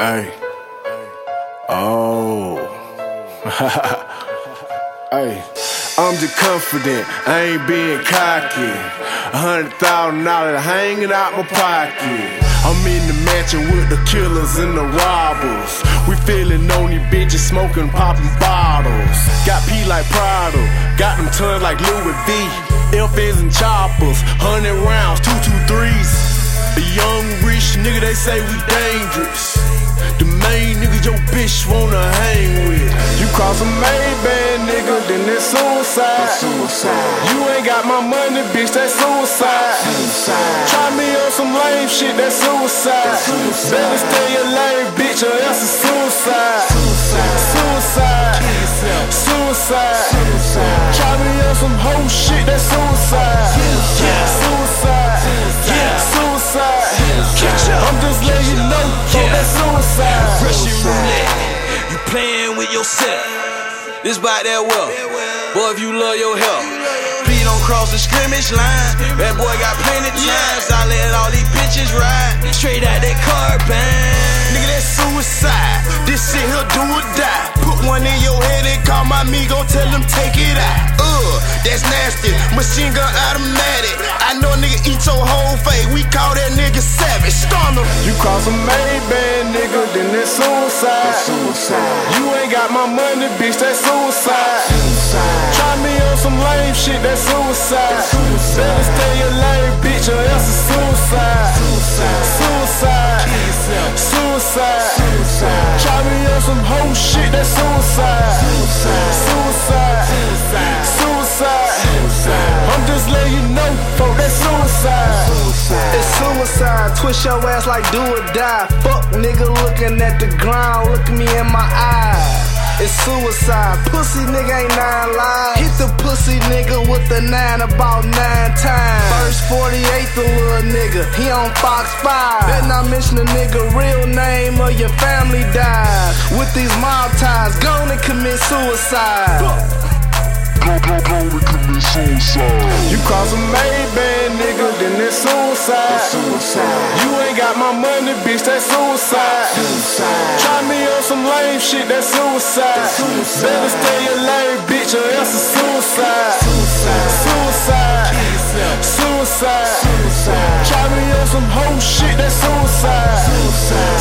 Hey. Oh. hey. I'm just confident, I ain't being cocky. A hundred thousand dollars hanging out my pocket. I'm in the mansion with the killers and the robbers. We feeling on bitches, smoking, popping bottles. Got P like Prado, got them tons like Louis V. Elfins and choppers, hundred rounds, two two threes. A young rich nigga, they say we dangerous. Main niggas your bitch wanna hang with. You cross a Maybach, nigga, then that's suicide. suicide. You ain't got my money, bitch, that's suicide. Try me on some lame shit, that's suicide. Better stay alive, bitch, or else it's suicide. Suicide. Suicide. Suicide. Try me on some whole shit, that's suicide. Suicide. Yeah. Suicide. Suicide. I'm just letting you know, fuck that suicide. Yourself. This about that wealth. Boy, if you love your health, please don't cross the scrimmage line. That boy got plenty times. I let all these bitches ride. Straight out that carbine. Nigga, that's suicide. This shit he'll do or die. Put one in your head and call my amigo, tell him take it out. Ugh, that's nasty. Machine gun automatic. I know a nigga eat your whole face. We call that nigga savage. Stun him. You cross a Maybach, my money, bitch, that's suicide. Try me on some lame shit, that's suicide. Better stay alive, bitch, or else it's suicide. Suicide. Suicide. Try me on some whole shit, that's suicide. Suicide. Suicide. I'm just letting you know, fuck that suicide. It's suicide, twist your ass like do or die. Fuck nigga looking at the ground, look me in my eye. It's suicide, pussy nigga ain't nine lives. Hit the pussy nigga with the nine about nine times. First 48, the little nigga, he on Fox 5. Better not mention the nigga real name or your family died. With these mob ties, gonna commit suicide. Go, go, commit suicide. You cross a Maybach, nigga, then that's suicide. You ain't got my money, bitch, that's suicide. Some lame shit, that's suicide. Better stay alive, bitch, or else it's suicide. Suicide. Suicide. suicide Try me on some whole shit, that's suicide.